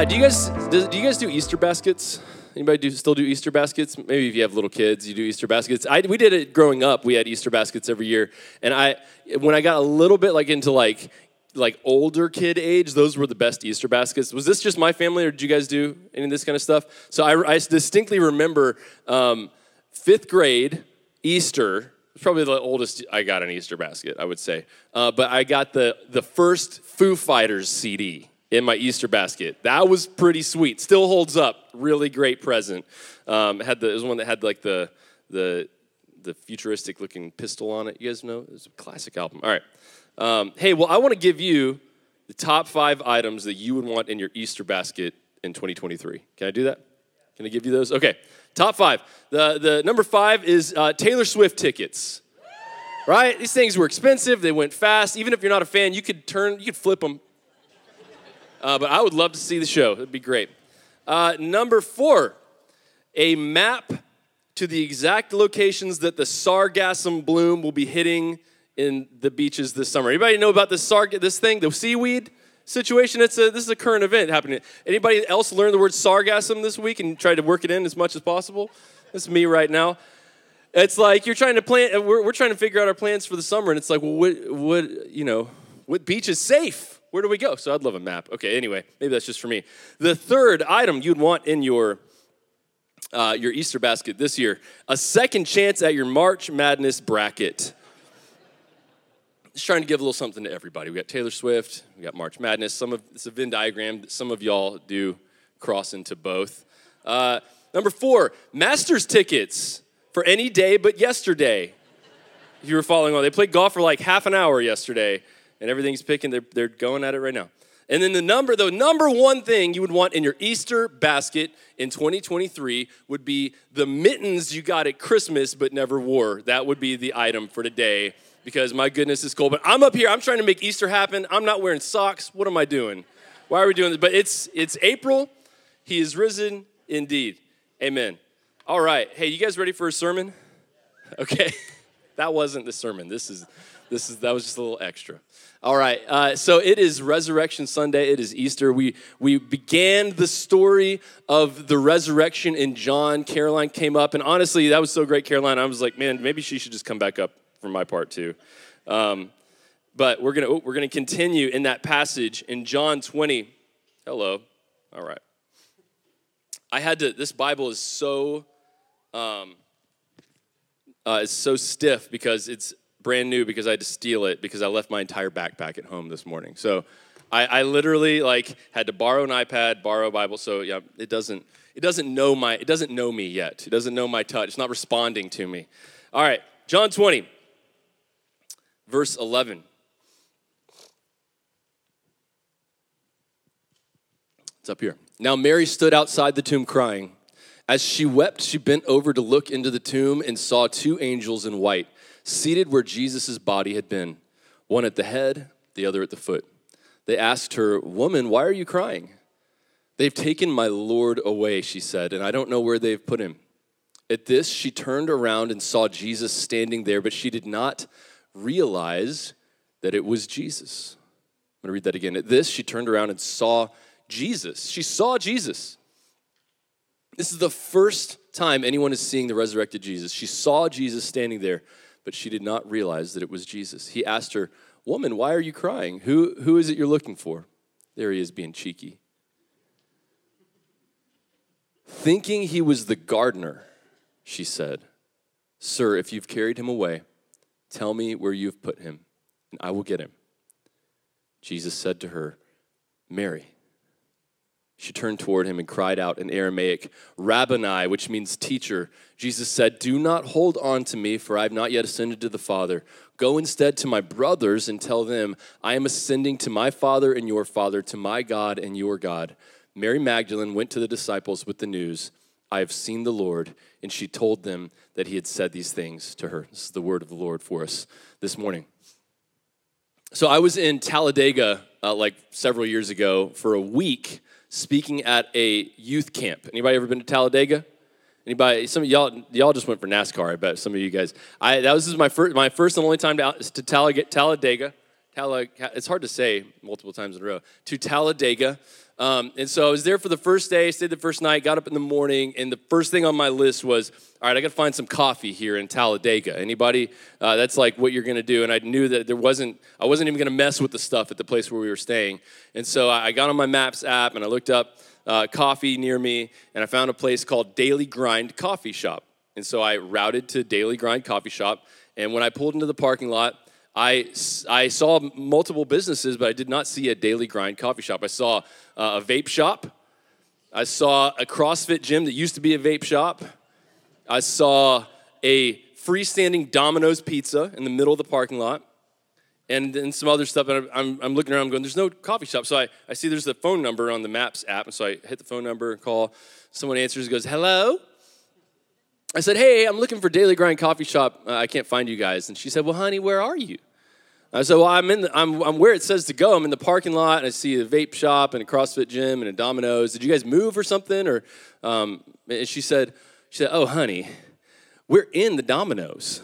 Uh, do you guys do, do you guys do Easter baskets? Anybody do still do Easter baskets? Maybe if you have little kids, you do Easter baskets. I, we did it growing up. We had Easter baskets every year, and I when I got a little bit like into like like older kid age, those were the best Easter baskets. Was this just my family, or did you guys do any of this kind of stuff? So I, I distinctly remember um, fifth grade Easter. Probably the oldest I got an Easter basket, I would say. Uh, but I got the the first Foo Fighters CD in my Easter basket. That was pretty sweet. Still holds up. Really great present. Um, had the it was one that had like the the the futuristic looking pistol on it. You guys know it was a classic album. All right. Um, hey, well, I want to give you the top five items that you would want in your Easter basket in 2023. Can I do that? Can I give you those? Okay. Top five. The the number five is uh, Taylor Swift tickets. Right? These things were expensive. They went fast. Even if you're not a fan, you could turn, you could flip them uh, but I would love to see the show. It'd be great. Uh, number four, a map to the exact locations that the sargassum bloom will be hitting in the beaches this summer. Anybody know about this sarg this thing, the seaweed situation? It's a this is a current event happening. Anybody else learn the word sargassum this week and try to work it in as much as possible? That's me right now. It's like you're trying to plan. We're, we're trying to figure out our plans for the summer, and it's like, well, what, what you know, what beach is safe? Where do we go? So I'd love a map. Okay, anyway, maybe that's just for me. The third item you'd want in your uh, your Easter basket this year: a second chance at your March Madness bracket. Just trying to give a little something to everybody. We got Taylor Swift, we got March Madness. Some of it's a Venn diagram. Some of y'all do cross into both. Uh, number four: Masters tickets for any day but yesterday. If you were following on, they played golf for like half an hour yesterday and everything's picking. They're, they're going at it right now. And then the number, the number one thing you would want in your Easter basket in 2023 would be the mittens you got at Christmas but never wore. That would be the item for today because my goodness is cold. But I'm up here, I'm trying to make Easter happen. I'm not wearing socks. What am I doing? Why are we doing this? But it's it's April. He is risen indeed. Amen. All right. Hey, you guys ready for a sermon? Okay. that wasn't the sermon. This is this is that was just a little extra. All right, uh, so it is Resurrection Sunday. It is Easter. We we began the story of the resurrection in John. Caroline came up, and honestly, that was so great, Caroline. I was like, man, maybe she should just come back up for my part too. Um, but we're gonna we're gonna continue in that passage in John 20. Hello. All right. I had to. This Bible is so. Um, uh, it's so stiff because it's brand new because I had to steal it because I left my entire backpack at home this morning. So I, I literally like had to borrow an iPad, borrow a Bible. So yeah, it doesn't it doesn't know my it doesn't know me yet. It doesn't know my touch. It's not responding to me. All right, John 20, verse 11. It's up here. Now Mary stood outside the tomb crying. As she wept, she bent over to look into the tomb and saw two angels in white seated where Jesus' body had been, one at the head, the other at the foot. They asked her, Woman, why are you crying? They've taken my Lord away, she said, and I don't know where they've put him. At this, she turned around and saw Jesus standing there, but she did not realize that it was Jesus. I'm going to read that again. At this, she turned around and saw Jesus. She saw Jesus. This is the first time anyone is seeing the resurrected Jesus. She saw Jesus standing there but she did not realize that it was Jesus. He asked her, Woman, why are you crying? Who, who is it you're looking for? There he is being cheeky. Thinking he was the gardener, she said, Sir, if you've carried him away, tell me where you've put him, and I will get him. Jesus said to her, Mary. She turned toward him and cried out in Aramaic, Rabboni, which means teacher. Jesus said, Do not hold on to me, for I have not yet ascended to the Father. Go instead to my brothers and tell them, I am ascending to my Father and your Father, to my God and your God. Mary Magdalene went to the disciples with the news, I have seen the Lord. And she told them that he had said these things to her. This is the word of the Lord for us this morning. So I was in Talladega uh, like several years ago for a week speaking at a youth camp. Anybody ever been to Talladega? Anybody? Some of y'all, y'all just went for NASCAR. I bet some of you guys. I that was this is my first, my first and only time to, uh, to Talladega. Talladega. Talladega. It's hard to say multiple times in a row. To Talladega. Um, and so I was there for the first day, stayed the first night, got up in the morning, and the first thing on my list was, all right, I got to find some coffee here in Talladega. Anybody? Uh, that's like what you're going to do. And I knew that there wasn't, I wasn't even going to mess with the stuff at the place where we were staying. And so I got on my Maps app and I looked up uh, coffee near me, and I found a place called Daily Grind Coffee Shop. And so I routed to Daily Grind Coffee Shop. And when I pulled into the parking lot, I, I saw multiple businesses, but I did not see a daily grind coffee shop. I saw uh, a vape shop. I saw a CrossFit gym that used to be a vape shop. I saw a freestanding Domino's pizza in the middle of the parking lot. And then some other stuff. And I'm, I'm looking around, I'm going, there's no coffee shop. So I, I see there's a phone number on the Maps app. And so I hit the phone number and call. Someone answers goes, hello? I said, Hey, I'm looking for Daily Grind Coffee Shop. Uh, I can't find you guys. And she said, Well, honey, where are you? I said, Well, I'm, in the, I'm, I'm where it says to go. I'm in the parking lot and I see a vape shop and a CrossFit gym and a Domino's. Did you guys move or something? Or, um, and she said, she said, Oh, honey, we're in the Domino's.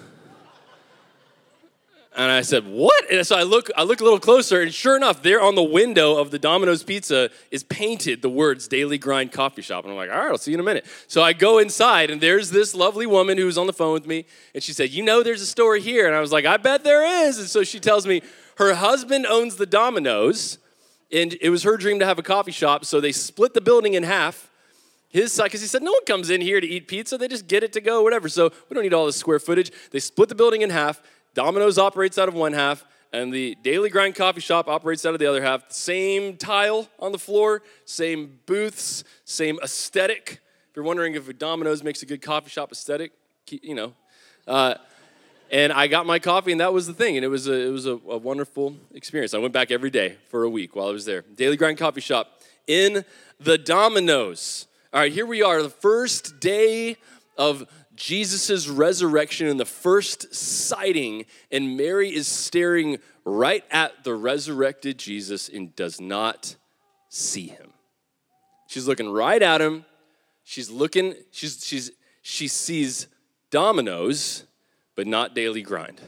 And I said, "What?" And so I look, I look a little closer, and sure enough, there on the window of the Domino's Pizza is painted the words "Daily Grind Coffee Shop." And I'm like, "All right, I'll see you in a minute." So I go inside, and there's this lovely woman who's on the phone with me, and she said, "You know, there's a store here." And I was like, "I bet there is." And so she tells me her husband owns the Domino's, and it was her dream to have a coffee shop. So they split the building in half. His side, because he said, no one comes in here to eat pizza. They just get it to go, whatever. So we don't need all this square footage. They split the building in half. Domino's operates out of one half, and the Daily Grind Coffee Shop operates out of the other half. Same tile on the floor, same booths, same aesthetic. If you're wondering if Domino's makes a good coffee shop aesthetic, you know. Uh, and I got my coffee, and that was the thing. And it was a, it was a, a wonderful experience. I went back every day for a week while I was there. Daily Grind Coffee Shop in the Domino's. All right, here we are, the first day of Jesus' resurrection and the first sighting, and Mary is staring right at the resurrected Jesus and does not see him. She's looking right at him. She's looking, she's, she's, she sees Domino's, but not daily grind.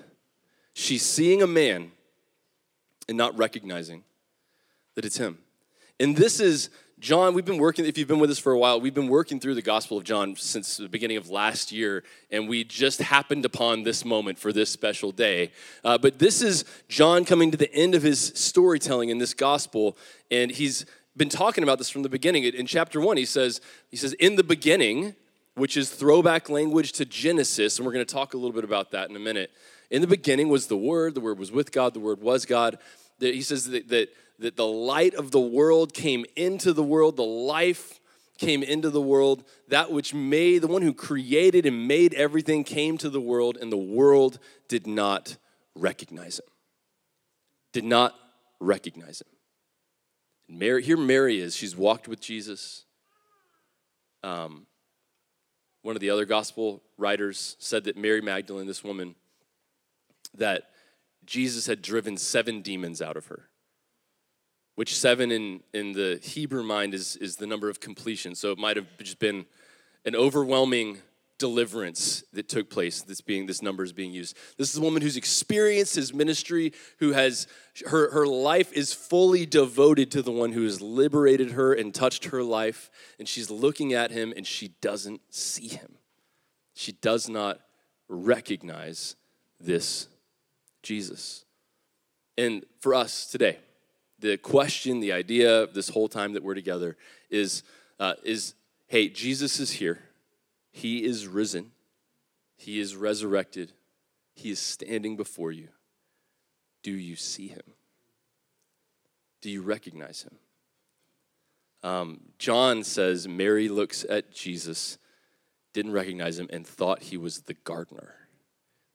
She's seeing a man and not recognizing that it's him. And this is John, we've been working, if you've been with us for a while, we've been working through the Gospel of John since the beginning of last year, and we just happened upon this moment for this special day. Uh, but this is John coming to the end of his storytelling in this Gospel, and he's been talking about this from the beginning. In chapter one, he says, he says, in the beginning, which is throwback language to Genesis, and we're going to talk a little bit about that in a minute. In the beginning was the Word, the Word was with God, the Word was God. He says that, that that the light of the world came into the world, the life came into the world, that which made, the one who created and made everything came to the world, and the world did not recognize him. Did not recognize him. Mary, here Mary is. She's walked with Jesus. Um, one of the other gospel writers said that Mary Magdalene, this woman, that Jesus had driven seven demons out of her which seven in, in the Hebrew mind is, is the number of completion. So it might have just been an overwhelming deliverance that took place this being this number is being used. This is a woman who's experienced his ministry who has her, her life is fully devoted to the one who has liberated her and touched her life. And she's looking at him and she doesn't see him. She does not recognize this jesus. And for us today the question, the idea this whole time that we're together is, uh, is hey, Jesus is here. He is risen. He is resurrected. He is standing before you. Do you see him? Do you recognize him? Um, John says Mary looks at Jesus, didn't recognize him, and thought he was the gardener.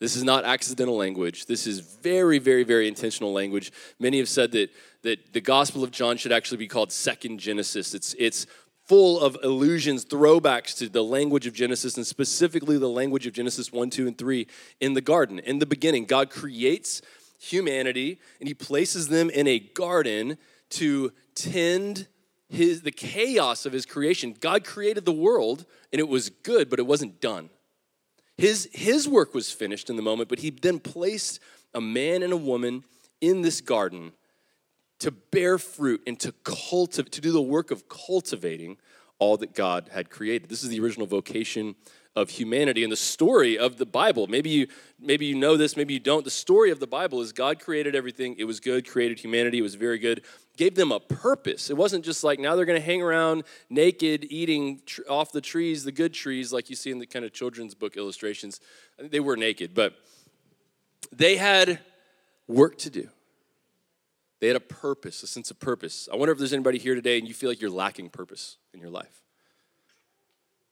This is not accidental language. This is very, very, very intentional language. Many have said that, that the Gospel of John should actually be called Second Genesis. It's, it's full of allusions, throwbacks to the language of Genesis, and specifically the language of Genesis 1, 2, and 3 in the garden. In the beginning, God creates humanity and he places them in a garden to tend his, the chaos of his creation. God created the world and it was good, but it wasn't done. His, his work was finished in the moment, but he then placed a man and a woman in this garden to bear fruit and to cultivate, to do the work of cultivating all that God had created. This is the original vocation of humanity and the story of the Bible. Maybe you maybe you know this, maybe you don't. The story of the Bible is God created everything. It was good, created humanity, it was very good. Gave them a purpose. It wasn't just like now they're going to hang around naked eating tr- off the trees, the good trees like you see in the kind of children's book illustrations. They were naked, but they had work to do. They had a purpose, a sense of purpose. I wonder if there's anybody here today and you feel like you're lacking purpose in your life.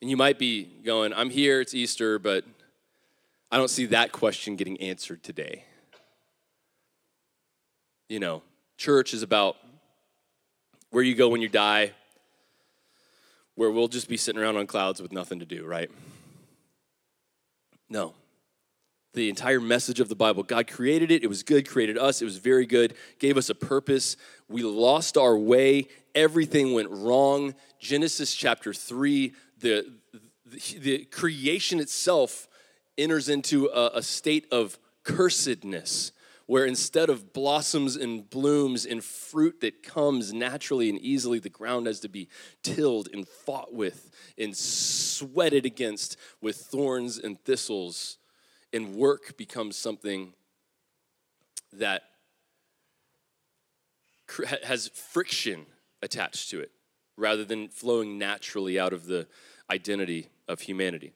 And you might be going, I'm here, it's Easter, but I don't see that question getting answered today. You know, church is about where you go when you die, where we'll just be sitting around on clouds with nothing to do, right? No. The entire message of the Bible, God created it, it was good, created us, it was very good, gave us a purpose. We lost our way, everything went wrong. Genesis chapter 3, the, the, creation itself enters into a, a state of cursedness where instead of blossoms and blooms and fruit that comes naturally and easily, the ground has to be tilled and fought with and sweated against with thorns and thistles. And work becomes something that has friction attached to it rather than flowing naturally out of the identity of humanity.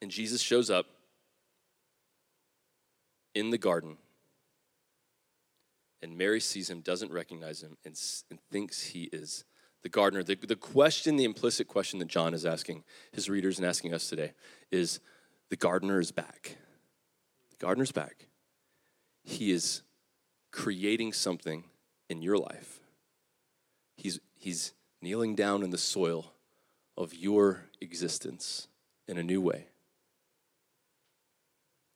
And Jesus shows up in the garden, and Mary sees him, doesn't recognize him, and, and thinks he is the gardener. The, the question, the implicit question that John is asking his readers and asking us today is the gardener is back. The gardener's back. He is creating something in your life. He's, he's kneeling down in the soil of your existence in a new way.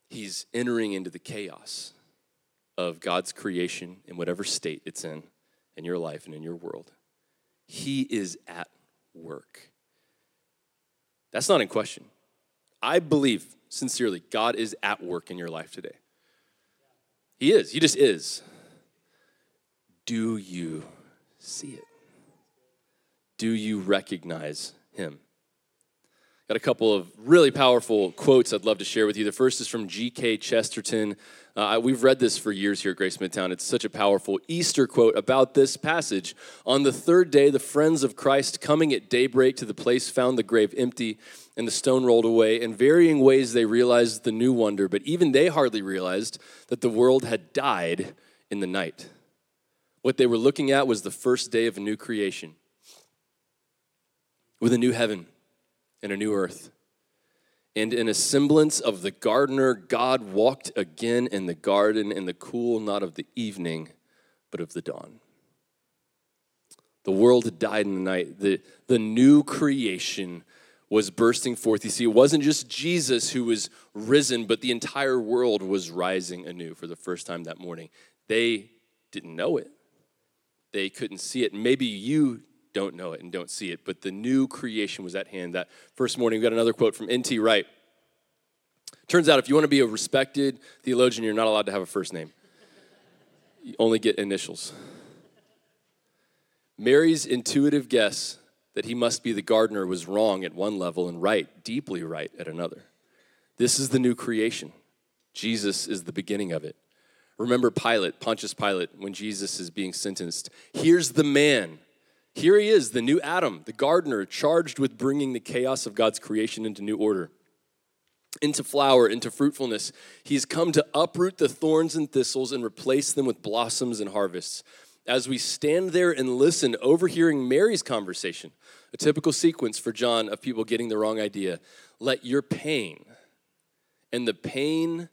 He's entering into the chaos of God's creation in whatever state it's in, in your life and in your world. He is at work. That's not in question. I believe sincerely God is at work in your life today. He is, He just is. Do you see it? Do you recognize him. Got a couple of really powerful quotes I'd love to share with you. The first is from G.K. Chesterton. Uh, we've read this for years here at Grace Midtown. It's such a powerful Easter quote about this passage. On the third day, the friends of Christ, coming at daybreak to the place, found the grave empty and the stone rolled away. In varying ways, they realized the new wonder, but even they hardly realized that the world had died in the night. What they were looking at was the first day of a new creation with a new heaven and a new earth. And in a semblance of the gardener, God walked again in the garden in the cool, not of the evening, but of the dawn. The world had died in the night. The, the new creation was bursting forth. You see, it wasn't just Jesus who was risen, but the entire world was rising anew for the first time that morning. They didn't know it, they couldn't see it. Maybe you don't know it and don't see it, but the new creation was at hand. That first morning, we got another quote from N.T. Wright. Turns out, if you want to be a respected theologian, you're not allowed to have a first name. You only get initials. Mary's intuitive guess that he must be the gardener was wrong at one level and right, deeply right at another. This is the new creation. Jesus is the beginning of it. Remember Pilate, Pontius Pilate, when Jesus is being sentenced. Here's the man here he is, the new Adam, the gardener, charged with bringing the chaos of God's creation into new order, into flower, into fruitfulness. He's come to uproot the thorns and thistles and replace them with blossoms and harvests. As we stand there and listen, overhearing Mary's conversation, a typical sequence for John of people getting the wrong idea, let your pain and the pain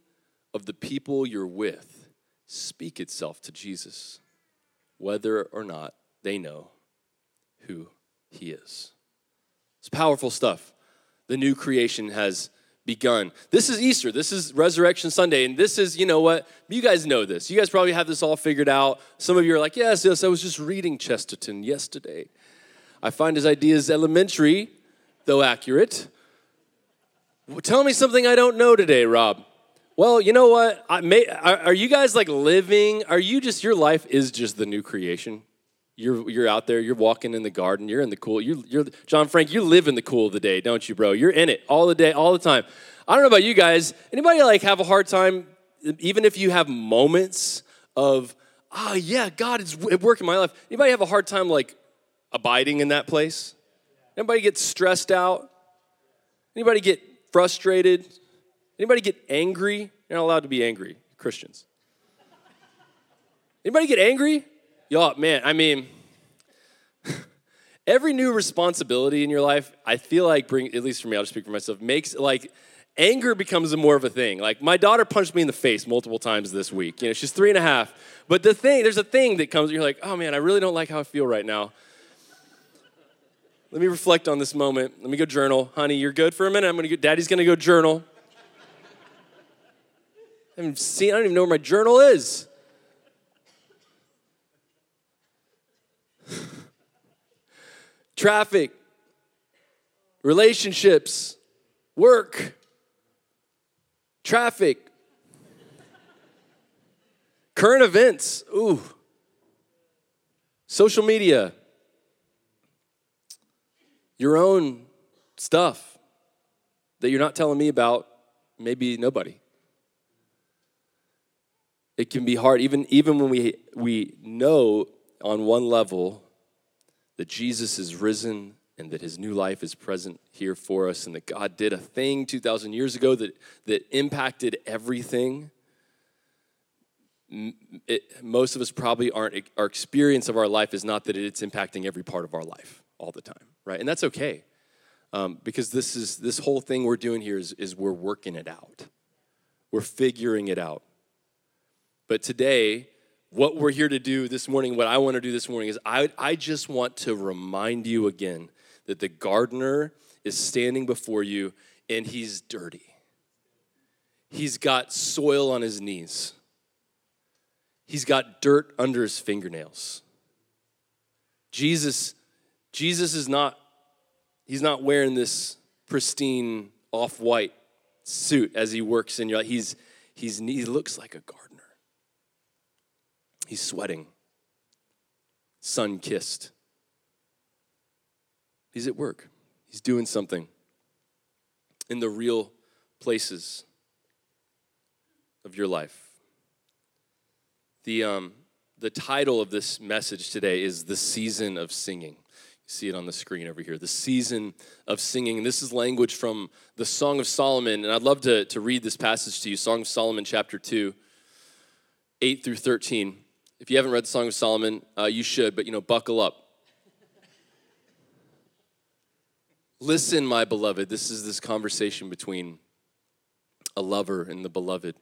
of the people you're with speak itself to Jesus, whether or not they know who he is. It's powerful stuff. The new creation has begun. This is Easter. This is Resurrection Sunday. And this is, you know what? You guys know this. You guys probably have this all figured out. Some of you are like, yes, yes, I was just reading Chesterton yesterday. I find his ideas elementary, though accurate. Tell me something I don't know today, Rob. Well, you know what? May, are, are you guys like living? Are you just your life is just the new creation? You're you're out there. You're walking in the garden. You're in the cool. You're you're John Frank. You live in the cool of the day, don't you, bro? You're in it all the day, all the time. I don't know about you guys. Anybody like have a hard time, even if you have moments of, oh yeah, God is at work in my life. Anybody have a hard time like abiding in that place? Anybody get stressed out? Anybody get frustrated? Anybody get angry? You're not allowed to be angry, Christians. Anybody get angry? Y'all, man, I mean, every new responsibility in your life, I feel like bring at least for me, I'll just speak for myself, makes like anger becomes more of a thing. Like my daughter punched me in the face multiple times this week. You know, she's three and a half. But the thing, there's a thing that comes, you're like, oh man, I really don't like how I feel right now. Let me reflect on this moment. Let me go journal. Honey, you're good for a minute. I'm gonna go, daddy's gonna go journal. I haven't seen, I don't even know where my journal is. Traffic, relationships, work, traffic, current events, ooh, social media, your own stuff that you're not telling me about, maybe nobody. It can be hard, even, even when we, we know on one level that Jesus is risen and that his new life is present here for us and that God did a thing 2,000 years ago that, that impacted everything. It, most of us probably aren't, our experience of our life is not that it's impacting every part of our life all the time, right? And that's okay. Um, because this is this whole thing we're doing here is, is we're working it out. We're figuring it out. But today, what we're here to do this morning, what I want to do this morning is I, I just want to remind you again that the gardener is standing before you and he's dirty. He's got soil on his knees. He's got dirt under his fingernails. Jesus, Jesus is not, he's not wearing this pristine off-white suit as he works in your life. He's, he's, he looks like a gardener. He's sweating, sun kissed. He's at work, he's doing something in the real places of your life. The, um, the title of this message today is The Season of Singing. You see it on the screen over here. The Season of Singing. And this is language from the Song of Solomon. And I'd love to, to read this passage to you Song of Solomon, chapter 2, 8 through 13. If you haven't read the Song of Solomon, uh, you should, but you know, buckle up. Listen, my beloved. This is this conversation between a lover and the beloved.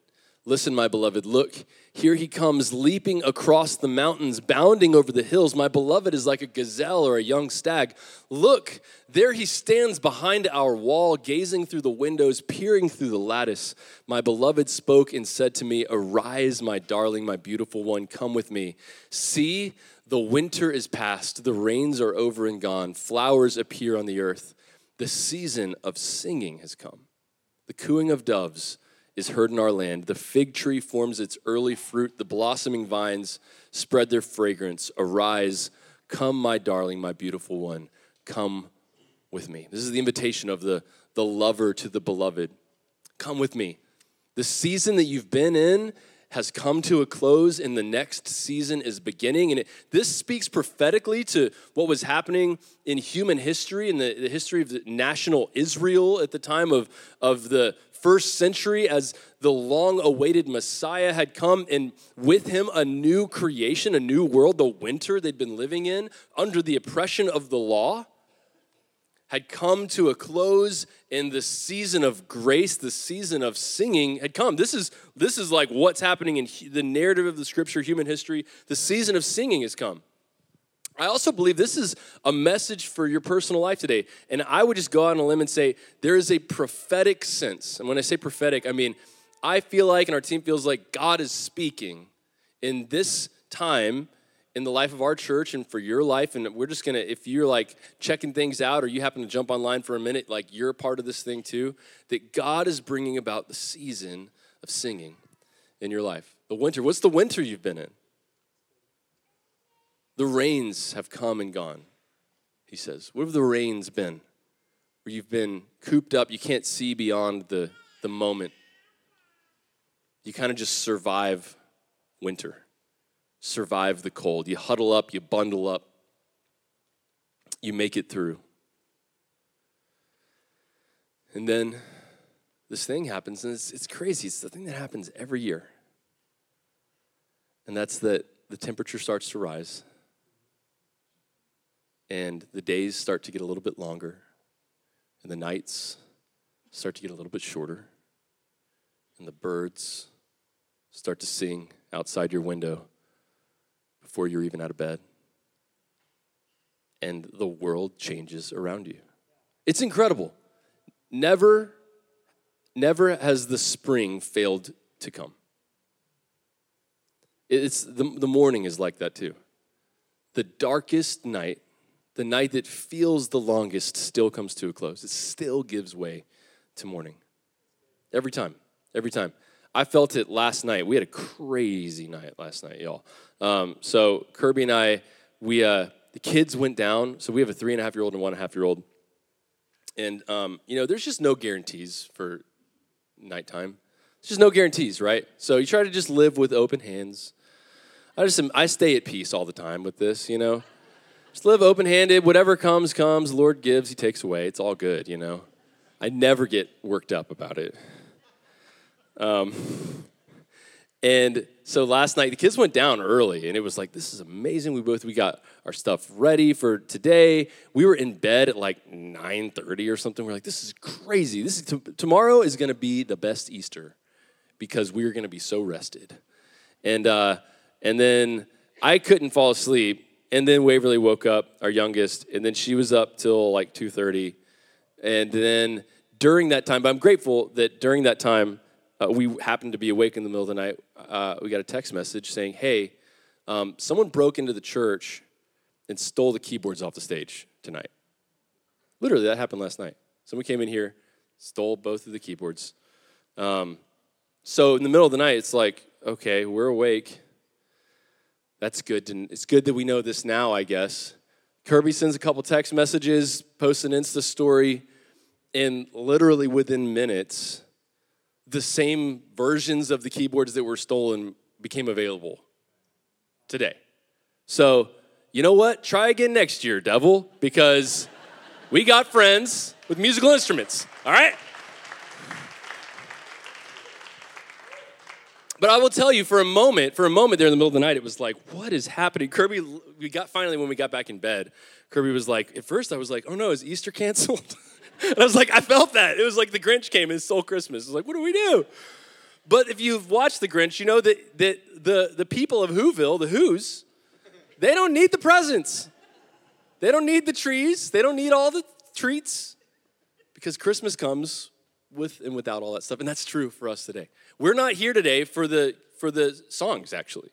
Listen, my beloved, look, here he comes leaping across the mountains, bounding over the hills. My beloved is like a gazelle or a young stag. Look, there he stands behind our wall, gazing through the windows, peering through the lattice. My beloved spoke and said to me, Arise, my darling, my beautiful one, come with me. See, the winter is past, the rains are over and gone, flowers appear on the earth. The season of singing has come, the cooing of doves is heard in our land. The fig tree forms its early fruit, the blossoming vines spread their fragrance. Arise, come, my darling, my beautiful one, come with me. This is the invitation of the, the lover to the beloved. Come with me. The season that you've been in has come to a close and the next season is beginning. And it, this speaks prophetically to what was happening in human history, in the, the history of the national Israel at the time of, of the first century as the long awaited Messiah had come, and with him a new creation, a new world, the winter they'd been living in under the oppression of the law. Had come to a close, and the season of grace, the season of singing had come. This is, this is like what's happening in the narrative of the scripture, human history. The season of singing has come. I also believe this is a message for your personal life today. And I would just go out on a limb and say there is a prophetic sense. And when I say prophetic, I mean, I feel like, and our team feels like God is speaking in this time in the life of our church and for your life. And we're just gonna, if you're like checking things out or you happen to jump online for a minute, like you're a part of this thing too, that God is bringing about the season of singing in your life. The winter, what's the winter you've been in? The rains have come and gone, he says. What have the rains been? Where you've been cooped up, you can't see beyond the, the moment. You kind of just survive winter, survive the cold. You huddle up, you bundle up, you make it through. And then this thing happens, and it's, it's crazy. It's the thing that happens every year. And that's that the temperature starts to rise, and the days start to get a little bit longer, and the nights start to get a little bit shorter, and the birds start to sing outside your window before you're even out of bed. And the world changes around you. It's incredible. Never, never has the spring failed to come. It's the, the morning is like that too. The darkest night, the night that feels the longest, still comes to a close. It still gives way to morning. Every time. Every time. I felt it last night. We had a crazy night last night, y'all. Um, so Kirby and I, we uh, the kids went down. So we have a three and a half year old and one and a half year old. And, um, you know, there's just no guarantees for nighttime. There's just no guarantees, right? So you try to just live with open hands. I just I stay at peace all the time with this, you know. Just live open handed. Whatever comes, comes. The Lord gives, He takes away. It's all good, you know. I never get worked up about it. Um, and so last night the kids went down early, and it was like this is amazing. We both we got our stuff ready for today. We were in bed at like 9:30 or something. We're like, this is crazy. This is t- tomorrow is going to be the best Easter because we're going to be so rested. And uh, and then I couldn't fall asleep, and then Waverly woke up, our youngest, and then she was up till like 2:30, and then during that time, but I'm grateful that during that time uh, we happened to be awake in the middle of the night. Uh, we got a text message saying, "Hey, um, someone broke into the church and stole the keyboards off the stage tonight." Literally, that happened last night. Someone came in here, stole both of the keyboards. Um, so in the middle of the night, it's like, okay, we're awake. That's good. To, it's good that we know this now, I guess. Kirby sends a couple text messages, posts an Insta story, and literally within minutes, the same versions of the keyboards that were stolen became available today. So, you know what? Try again next year, devil, because we got friends with musical instruments, all right? But I will tell you, for a moment, for a moment there in the middle of the night, it was like, what is happening? Kirby, we got finally when we got back in bed, Kirby was like, at first I was like, oh no, is Easter canceled? And I was like, I felt that. It was like the Grinch came and stole Christmas. It was like, what do we do? But if you've watched the Grinch, you know that, that the, the people of Whoville, the Who's, they don't need the presents. They don't need the trees. They don't need all the treats because Christmas comes with and without all that stuff. And that's true for us today. We're not here today for the for the songs, actually.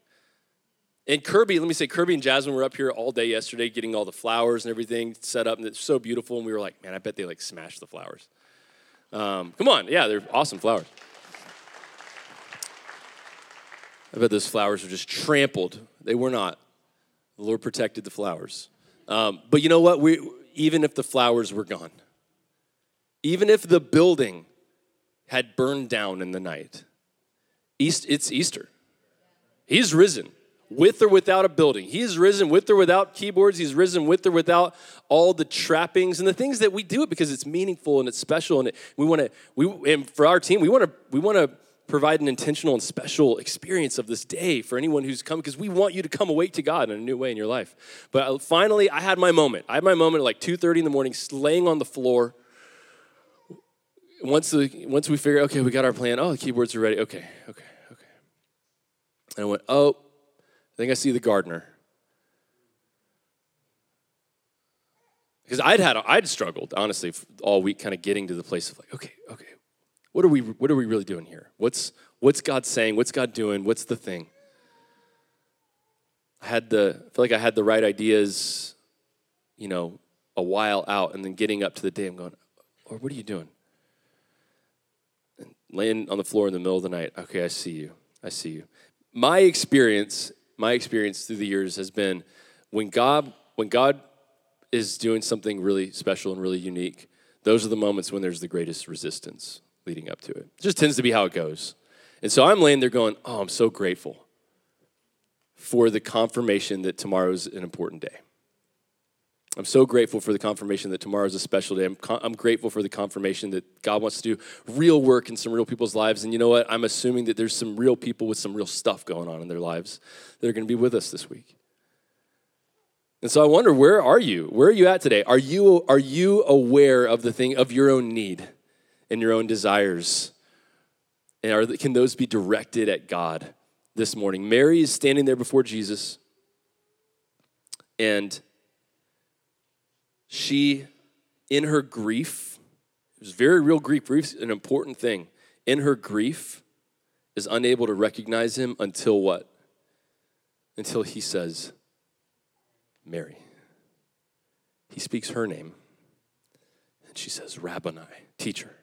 And Kirby, let me say, Kirby and Jasmine were up here all day yesterday getting all the flowers and everything set up, and it's so beautiful. And we were like, man, I bet they like smashed the flowers. Um, come on, yeah, they're awesome flowers. I bet those flowers were just trampled. They were not. The Lord protected the flowers. Um, but you know what? We, even if the flowers were gone, even if the building had burned down in the night, East, it's Easter. He's risen with or without a building. He is risen with or without keyboards. He's risen with or without all the trappings and the things that we do it because it's meaningful and it's special. And it, we want to, we, and for our team, we want to, we want to provide an intentional and special experience of this day for anyone who's come because we want you to come awake to God in a new way in your life. But uh, finally, I had my moment. I had my moment at like 2.30 in the morning, laying on the floor. Once, the, once we figure, okay, we got our plan. Oh, the keyboards are ready. Okay, okay, okay. And I went, oh, I think I see the gardener. Because I'd had I'd struggled honestly all week, kind of getting to the place of like, okay, okay, what are we what are we really doing here? What's what's God saying? What's God doing? What's the thing? I had the I feel like I had the right ideas, you know, a while out, and then getting up to the day, I'm going, Lord, what are you doing? Laying on the floor in the middle of the night. Okay, I see you. I see you. My experience, my experience through the years has been when God, when God is doing something really special and really unique, those are the moments when there's the greatest resistance leading up to it. It just tends to be how it goes. And so I'm laying there going, oh, I'm so grateful for the confirmation that tomorrow's an important day. I'm so grateful for the confirmation that tomorrow is a special day. I'm, I'm, grateful for the confirmation that God wants to do real work in some real people's lives. And you know what? I'm assuming that there's some real people with some real stuff going on in their lives that are going to be with us this week. And so I wonder, where are you? Where are you at today? Are you, are you aware of the thing, of your own need and your own desires? And are, can those be directed at God this morning? Mary is standing there before Jesus, and she, in her grief, it was very real grief. Grief's an important thing. In her grief, is unable to recognize him until what? Until he says, Mary. He speaks her name. And she says, Rabboni, teacher.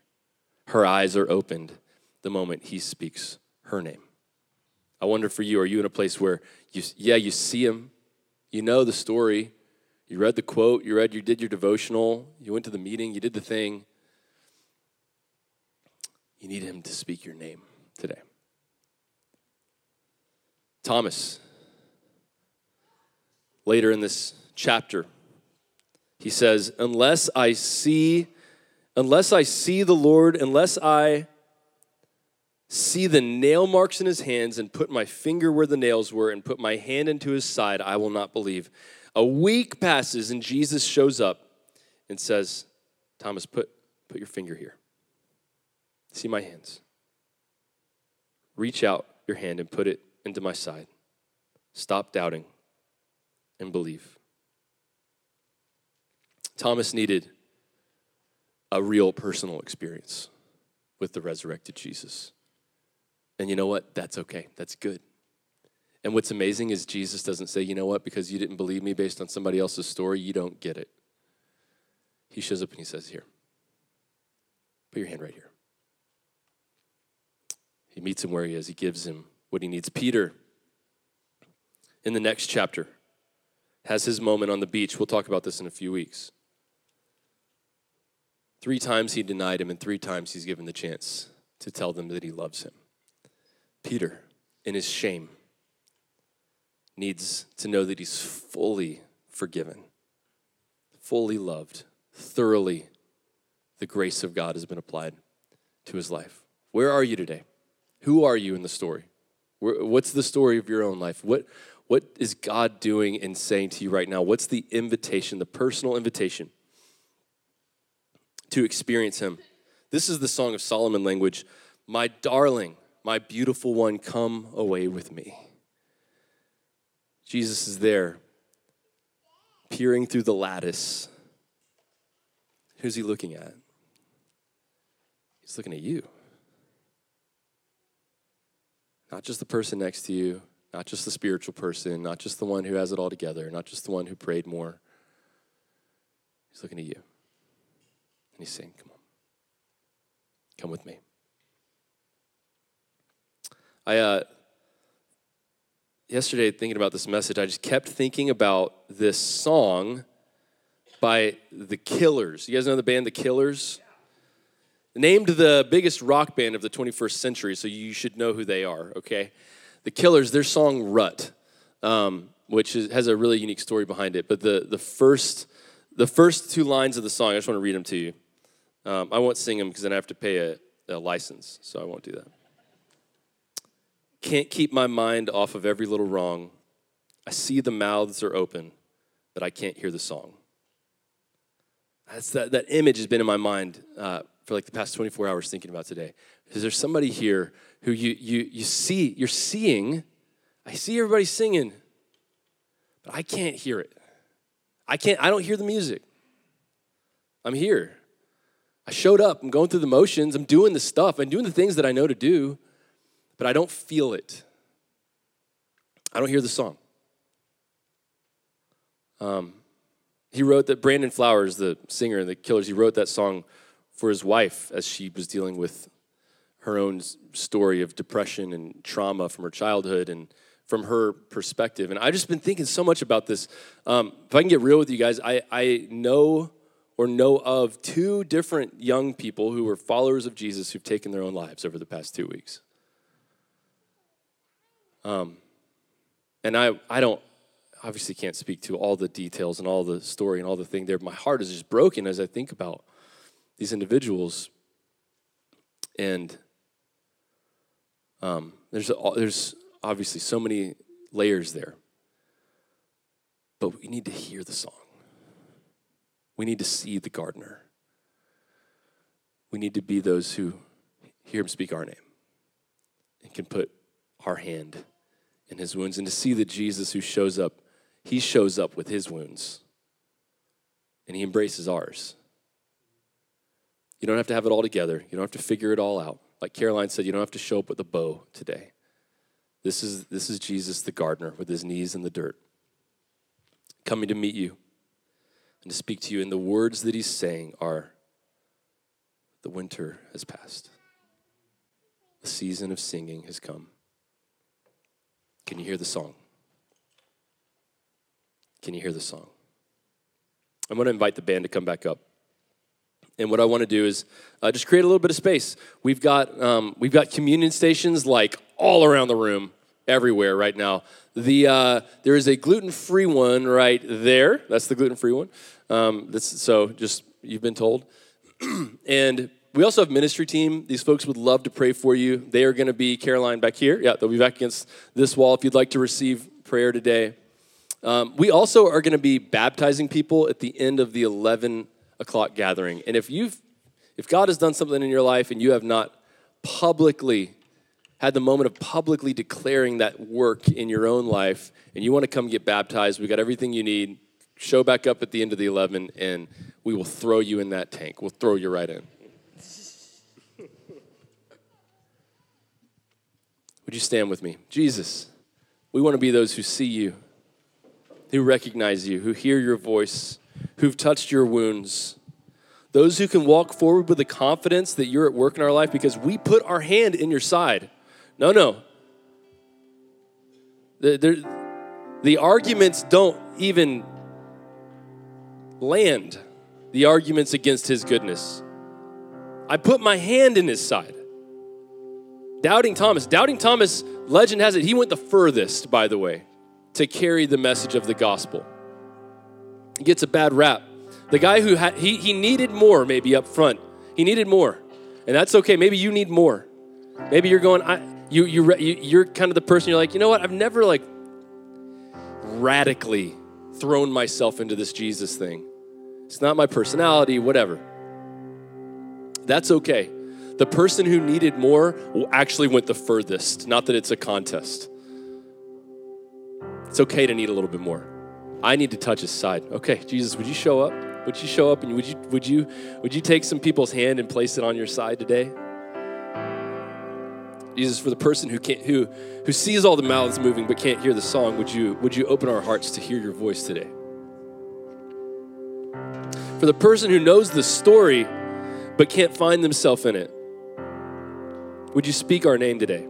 Her eyes are opened the moment he speaks her name. I wonder for you, are you in a place where you, yeah, you see him, you know the story, you read the quote, you read, you did your devotional, you went to the meeting, you did the thing. You need him to speak your name today. Thomas, later in this chapter, he says, Unless I see, unless I see the Lord, unless I see the nail marks in his hands and put my finger where the nails were and put my hand into his side, I will not believe. A week passes and Jesus shows up and says, Thomas, put, put your finger here. See my hands. Reach out your hand and put it into my side. Stop doubting and believe. Thomas needed a real personal experience with the resurrected Jesus. And you know what? That's okay. That's good. And what's amazing is Jesus doesn't say, you know what, because you didn't believe me based on somebody else's story, you don't get it. He shows up and he says, Here, put your hand right here. He meets him where he is, he gives him what he needs. Peter, in the next chapter, has his moment on the beach. We'll talk about this in a few weeks. Three times he denied him, and three times he's given the chance to tell them that he loves him. Peter, in his shame, needs to know that he's fully forgiven, fully loved, thoroughly. The grace of God has been applied to his life. Where are you today? Who are you in the story? What's the story of your own life? What, what is God doing and saying to you right now? What's the invitation, the personal invitation to experience Him? This is the Song of Solomon language. My darling, my beautiful one, come away with me. Jesus is there, peering through the lattice. Who's he looking at? He's looking at you. Not just the person next to you, not just the spiritual person, not just the one who has it all together, not just the one who prayed more. He's looking at you. And he's saying, Come on, come with me. I, uh, yesterday, thinking about this message, I just kept thinking about this song by The Killers. You guys know the band The Killers? Named the biggest rock band of the 21st century, so you should know who they are, okay? The Killers, their song Rut, um, which is, has a really unique story behind it, but the, the, first, the first two lines of the song, I just want to read them to you. Um, I won't sing them because then I have to pay a, a license, so I won't do that. Can't keep my mind off of every little wrong. I see the mouths are open, but I can't hear the song. That's that, that image has been in my mind uh, for like the past 24 hours thinking about today. Is there somebody here who you, you, you see, you're seeing, I see everybody singing, but I can't hear it. I can't, I don't hear the music. I'm here. I showed up. I'm going through the motions. I'm doing the stuff. I'm doing the things that I know to do, but I don't feel it. I don't hear the song. Um, he wrote that Brandon Flowers, the singer in the Killers, he wrote that song for his wife as she was dealing with her own story of depression and trauma from her childhood and from her perspective. And I've just been thinking so much about this. Um, if I can get real with you guys, I, I know or know of two different young people who were followers of Jesus who've taken their own lives over the past two weeks. Um, and I, I don't obviously can't speak to all the details and all the story and all the thing there. My heart is just broken as I think about these individuals. And um, there's, there's obviously so many layers there. But we need to hear the song. We need to see the gardener. We need to be those who hear him speak our name and can put our hand in his wounds and to see that Jesus who shows up, he shows up with his wounds and he embraces ours. You don't have to have it all together. You don't have to figure it all out. Like Caroline said, you don't have to show up with a bow today. This is, this is Jesus, the gardener, with his knees in the dirt, coming to meet you and to speak to you. And the words that he's saying are the winter has passed, the season of singing has come. Can you hear the song? Can you hear the song? I'm going to invite the band to come back up. And what I want to do is uh, just create a little bit of space. We've got, um, we've got communion stations like all around the room, everywhere right now. The, uh, there is a gluten free one right there. That's the gluten free one. Um, this, so just, you've been told. and we also have ministry team. These folks would love to pray for you. They are going to be Caroline back here. Yeah, they'll be back against this wall if you'd like to receive prayer today. Um, we also are going to be baptizing people at the end of the 11 o'clock gathering. And if you've, if God has done something in your life and you have not publicly had the moment of publicly declaring that work in your own life and you want to come get baptized, we got everything you need. Show back up at the end of the 11 and we will throw you in that tank. We'll throw you right in. Would you stand with me? Jesus, we want to be those who see you, who recognize you, who hear your voice, who've touched your wounds. Those who can walk forward with the confidence that you're at work in our life because we put our hand in your side. No, no. The, the, the arguments don't even land, the arguments against his goodness. I put my hand in his side. Doubting Thomas. Doubting Thomas, legend has it, he went the furthest, by the way, to carry the message of the gospel. He gets a bad rap. The guy who had, he, he needed more, maybe up front. He needed more. And that's okay. Maybe you need more. Maybe you're going, I, you, you, you, you're kind of the person you're like, you know what? I've never like radically thrown myself into this Jesus thing. It's not my personality, whatever. That's okay. The person who needed more actually went the furthest. Not that it's a contest. It's okay to need a little bit more. I need to touch his side. Okay, Jesus, would you show up? Would you show up and would you would you would you take some people's hand and place it on your side today? Jesus, for the person who can't who who sees all the mouths moving but can't hear the song, would you would you open our hearts to hear your voice today? For the person who knows the story but can't find themselves in it, would you speak our name today?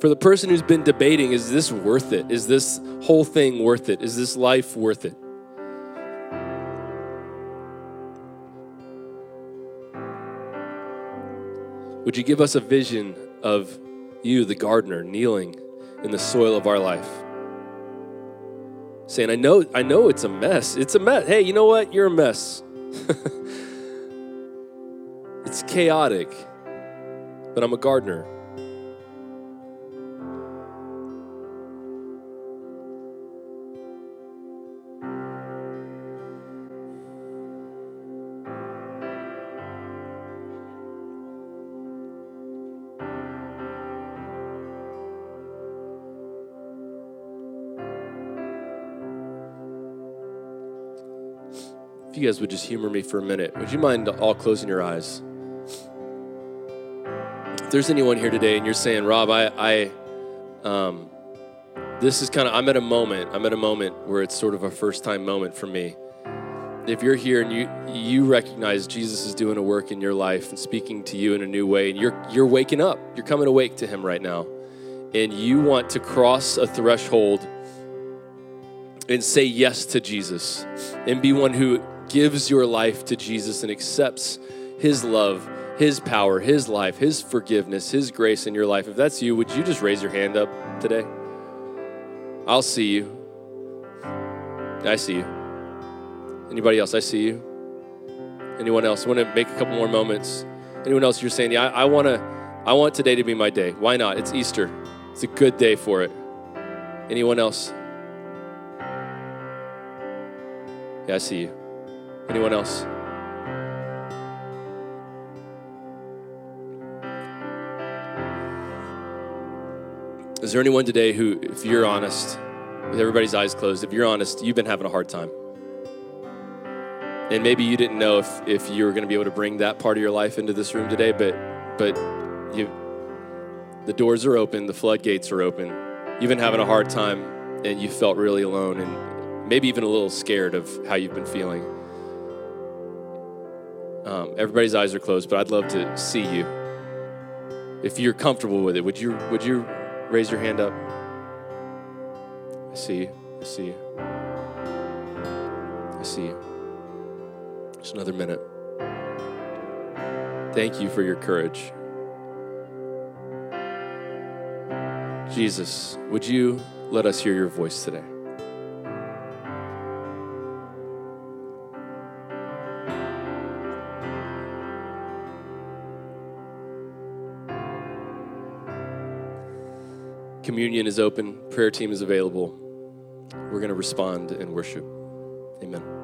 For the person who's been debating, is this worth it? Is this whole thing worth it? Is this life worth it? Would you give us a vision of you, the gardener, kneeling in the soil of our life? Saying, I know, I know it's a mess. It's a mess. Hey, you know what? You're a mess. it's chaotic, but I'm a gardener. You guys would just humor me for a minute, would you mind all closing your eyes? If there's anyone here today and you're saying, Rob, I, I um, this is kind of, I'm at a moment, I'm at a moment where it's sort of a first time moment for me. if you're here and you you recognize Jesus is doing a work in your life and speaking to you in a new way and you're you're waking up you're coming awake to him right now and you want to cross a threshold and say yes to Jesus and be one who gives your life to Jesus and accepts his love his power his life his forgiveness his grace in your life if that's you would you just raise your hand up today I'll see you I see you Anybody else? I see you. Anyone else? Want to make a couple more moments? Anyone else? You're saying, yeah, I, I want to. I want today to be my day. Why not? It's Easter. It's a good day for it. Anyone else? Yeah, I see you. Anyone else? Is there anyone today who, if you're honest, with everybody's eyes closed, if you're honest, you've been having a hard time? And maybe you didn't know if, if you were going to be able to bring that part of your life into this room today, but but you the doors are open, the floodgates are open. You've been having a hard time and you felt really alone and maybe even a little scared of how you've been feeling. Um, everybody's eyes are closed, but I'd love to see you. If you're comfortable with it, would you would you raise your hand up? I see you. I see you. I see you. Just another minute. Thank you for your courage. Jesus, would you let us hear your voice today? Communion is open, prayer team is available. We're going to respond and worship. Amen.